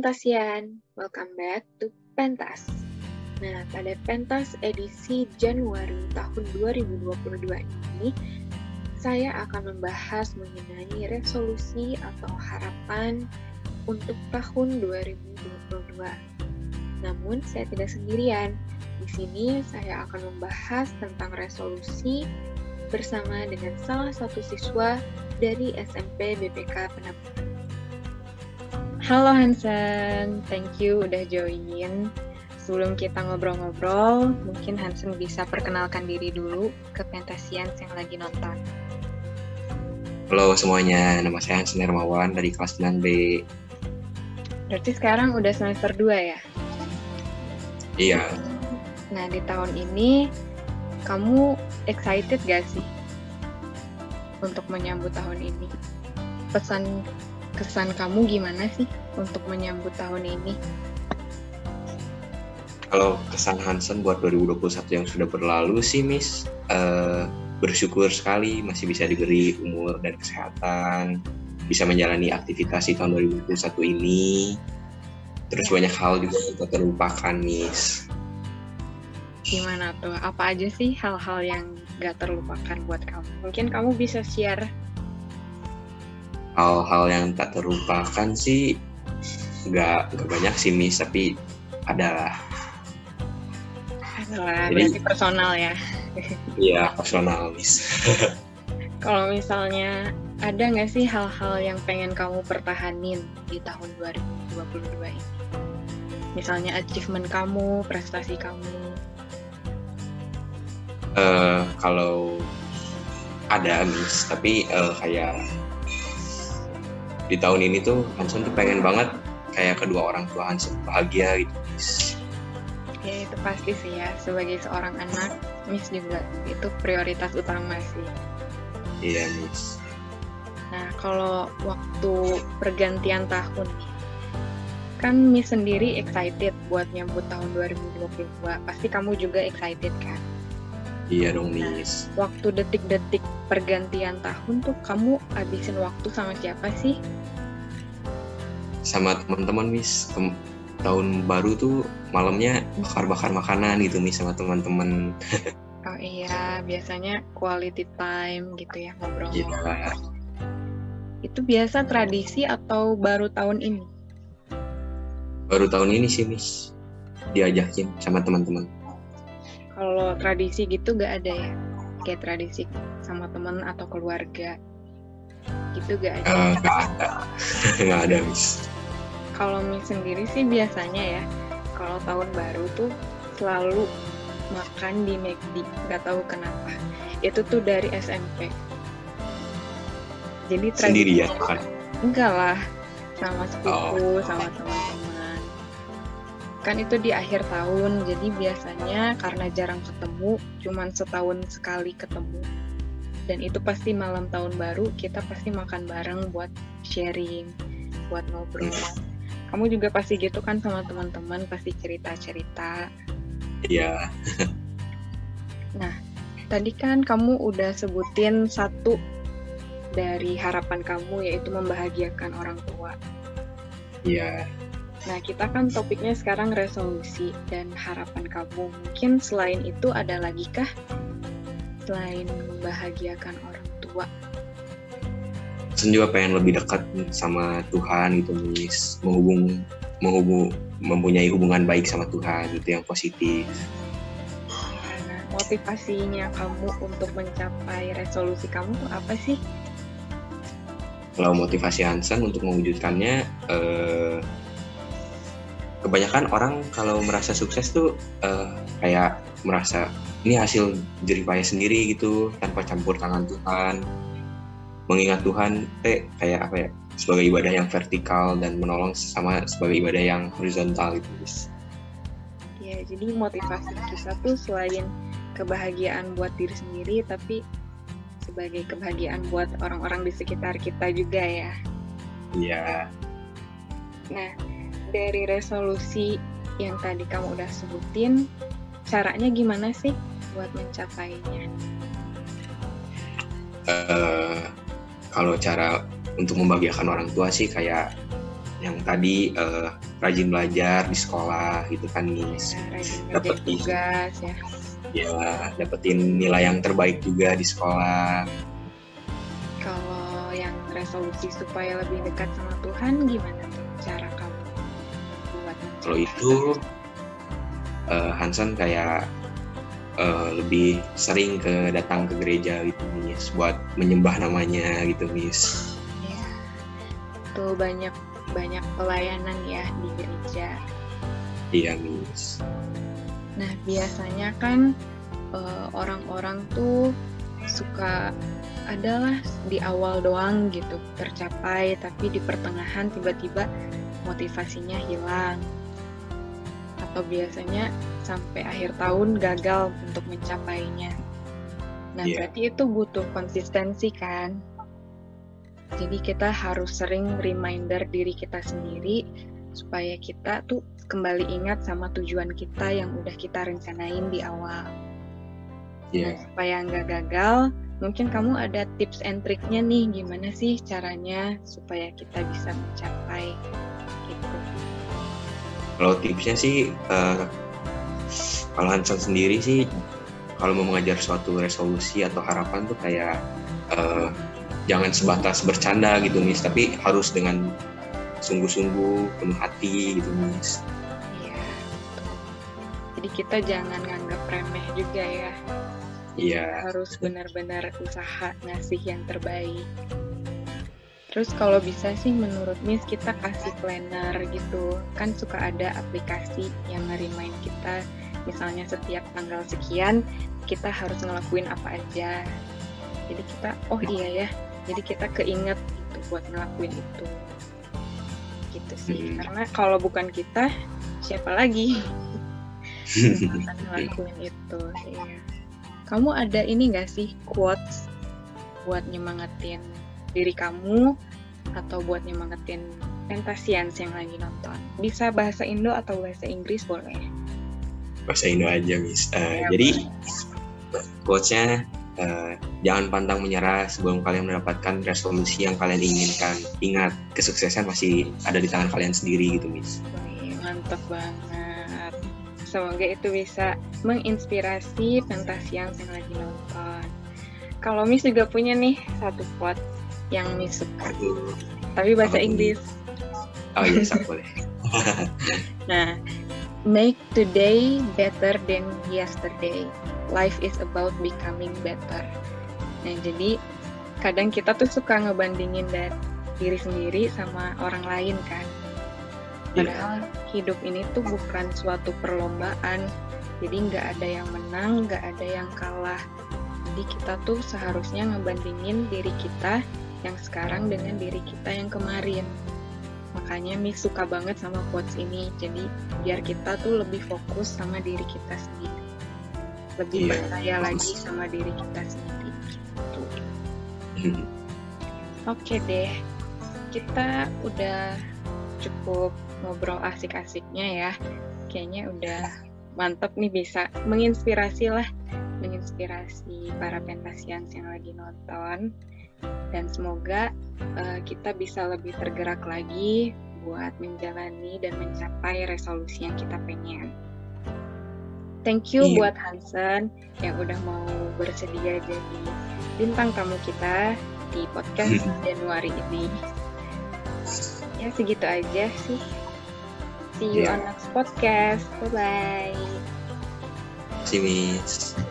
Pentasian, welcome back to Pentas. Nah, pada Pentas edisi Januari tahun 2022 ini, saya akan membahas mengenai resolusi atau harapan untuk tahun 2022. Namun, saya tidak sendirian. Di sini saya akan membahas tentang resolusi bersama dengan salah satu siswa dari SMP BPK Penampung. Halo Hansen, thank you udah join. Sebelum kita ngobrol-ngobrol, mungkin Hansen bisa perkenalkan diri dulu ke Pentasians yang lagi nonton. Halo semuanya, nama saya Hansen Hermawan dari kelas 9B. Berarti sekarang udah semester 2 ya? Iya. Nah, di tahun ini kamu excited gak sih untuk menyambut tahun ini? Pesan kesan kamu gimana sih untuk menyambut tahun ini? Kalau kesan Hansen buat 2021 yang sudah berlalu sih, Miss, uh, bersyukur sekali masih bisa diberi umur dan kesehatan, bisa menjalani aktivitas di tahun 2021 ini. Terus banyak hal juga kita terlupakan, Miss. Gimana tuh? Apa aja sih hal-hal yang gak terlupakan buat kamu? Mungkin kamu bisa share hal-hal yang tak terlupakan sih nggak nggak banyak sih Miss tapi adalah adalah Jadi, berarti personal ya. Iya personal Miss. Kalau misalnya ada nggak sih hal-hal yang pengen kamu pertahanin di tahun 2022 ini? Misalnya achievement kamu prestasi kamu. Uh, kalau ada Miss tapi uh, kayak di tahun ini tuh Hanson tuh pengen banget kayak kedua orang tua Hanson bahagia gitu. Ya itu pasti sih ya sebagai seorang anak Miss juga itu prioritas utama sih. Iya Miss. Nah kalau waktu pergantian tahun kan Miss sendiri excited buat nyambut tahun 2022 pasti kamu juga excited kan Iya dong, Miss. Nah, waktu detik-detik pergantian tahun tuh kamu habisin waktu sama siapa sih? Sama teman-teman, Miss. Tem tahun baru tuh malamnya bakar-bakar makanan gitu, Miss, sama teman-teman. oh iya, biasanya quality time gitu ya ngobrol. Iya. Itu biasa tradisi atau baru tahun ini? Baru tahun ini sih, Miss. Diajakin sama teman-teman kalau tradisi gitu gak ada ya? Kayak tradisi sama temen atau keluarga gitu gak ada? Uh, gak ada. Gak ada mis kalau mis sendiri sih biasanya ya kalau tahun baru tuh selalu makan di McD. Nggak tahu kenapa. Itu tuh dari SMP jadi sendiri ya makan? Enggak lah. Sama sepupu oh. sama teman-teman kan itu di akhir tahun jadi biasanya karena jarang ketemu cuman setahun sekali ketemu. Dan itu pasti malam tahun baru kita pasti makan bareng buat sharing buat ngobrol. Kamu juga pasti gitu kan sama teman-teman pasti cerita-cerita. Iya. Nah tadi kan kamu udah sebutin satu dari harapan kamu yaitu membahagiakan orang tua. Iya Nah, kita kan topiknya sekarang resolusi dan harapan kamu. Mungkin selain itu ada lagi kah? Selain membahagiakan orang tua. Saya juga pengen lebih dekat sama Tuhan gitu, Miss. Menghubung, menghubung, mempunyai hubungan baik sama Tuhan gitu yang positif. Nah, motivasinya kamu untuk mencapai resolusi kamu apa sih? Kalau motivasi Hansen untuk mewujudkannya, eh, kebanyakan orang kalau merasa sukses tuh uh, kayak merasa ini hasil jeripaya sendiri gitu tanpa campur tangan Tuhan mengingat Tuhan teh kayak apa ya sebagai ibadah yang vertikal dan menolong sama sebagai ibadah yang horizontal gitu guys. Ya jadi motivasi kita tuh selain kebahagiaan buat diri sendiri tapi sebagai kebahagiaan buat orang-orang di sekitar kita juga ya. Iya. Nah dari resolusi yang tadi kamu udah sebutin, caranya gimana sih buat mencapainya? Uh, kalau cara untuk membahagiakan orang tua sih kayak yang tadi uh, rajin belajar di sekolah gitu kan Miss. Ya, rajin dapetin tugas ya. Ya, dapetin nilai yang terbaik juga di sekolah. Kalau yang resolusi supaya lebih dekat sama Tuhan gimana tuh Kalau itu uh, Hansan kayak uh, lebih sering ke datang ke gereja gitu Miss buat menyembah namanya gitu Miss. Ya, tuh banyak banyak pelayanan ya di gereja. Iya, Miss. Nah, biasanya kan eh, orang-orang tuh suka adalah di awal doang gitu tercapai, tapi di pertengahan tiba-tiba motivasinya hilang. Atau biasanya sampai akhir tahun gagal untuk mencapainya. Nah, yeah. berarti itu butuh konsistensi kan? Jadi kita harus sering reminder diri kita sendiri supaya kita tuh kembali ingat sama tujuan kita yang udah kita rencanain di awal. Yeah. Nah, supaya nggak gagal, mungkin kamu ada tips and triknya nih gimana sih caranya supaya kita bisa mencapai gitu. Kalau tipsnya sih, uh, kalau Hanson sendiri sih, kalau mau mengajar suatu resolusi atau harapan tuh kayak uh, jangan sebatas bercanda gitu Miss. Tapi harus dengan sungguh-sungguh penuh hati gitu Miss. Iya. Jadi kita jangan nganggap remeh juga ya. Iya. Harus benar-benar usaha ngasih yang terbaik Terus kalau bisa sih menurut Miss kita kasih planner gitu. Kan suka ada aplikasi yang ngerimain kita misalnya setiap tanggal sekian kita harus ngelakuin apa aja. Jadi kita oh iya ya jadi kita keinget gitu buat ngelakuin itu gitu sih hmm. karena kalau bukan kita siapa lagi akan ngelakuin itu ya kamu ada ini gak sih quotes buat nyemangatin diri kamu atau buat nyemangatin Pentasians yang lagi nonton bisa bahasa Indo atau bahasa Inggris boleh bahasa Indo aja mis uh, ya, jadi quotesnya uh, jangan pantang menyerah sebelum kalian mendapatkan resolusi yang kalian inginkan. Ingat, kesuksesan masih ada di tangan kalian sendiri gitu, Miss. Mantap banget. Semoga itu bisa menginspirasi Fantasians yang lagi nonton. Kalau Miss juga punya nih satu quote yang suka. Aduh. Tapi bahasa Apa Inggris. Oh iya, boleh. nah, make today better than yesterday life is about becoming better. Nah, jadi kadang kita tuh suka ngebandingin dari diri sendiri sama orang lain kan. Iya. Padahal yeah. hidup ini tuh bukan suatu perlombaan. Jadi nggak ada yang menang, nggak ada yang kalah. Jadi kita tuh seharusnya ngebandingin diri kita yang sekarang dengan diri kita yang kemarin. Makanya Mi suka banget sama quotes ini. Jadi biar kita tuh lebih fokus sama diri kita sendiri lebih yeah. percaya lagi sama diri kita sendiri gitu. Oke deh, kita udah cukup ngobrol asik-asiknya ya. Kayaknya udah mantep nih bisa menginspirasi lah, menginspirasi para pentasians yang lagi nonton. Dan semoga uh, kita bisa lebih tergerak lagi buat menjalani dan mencapai resolusi yang kita pengen. Thank you iya. buat Hansen yang udah mau bersedia jadi bintang tamu kita di podcast Januari ini. Ya segitu aja sih. See you yeah. on next podcast. Bye bye. See you.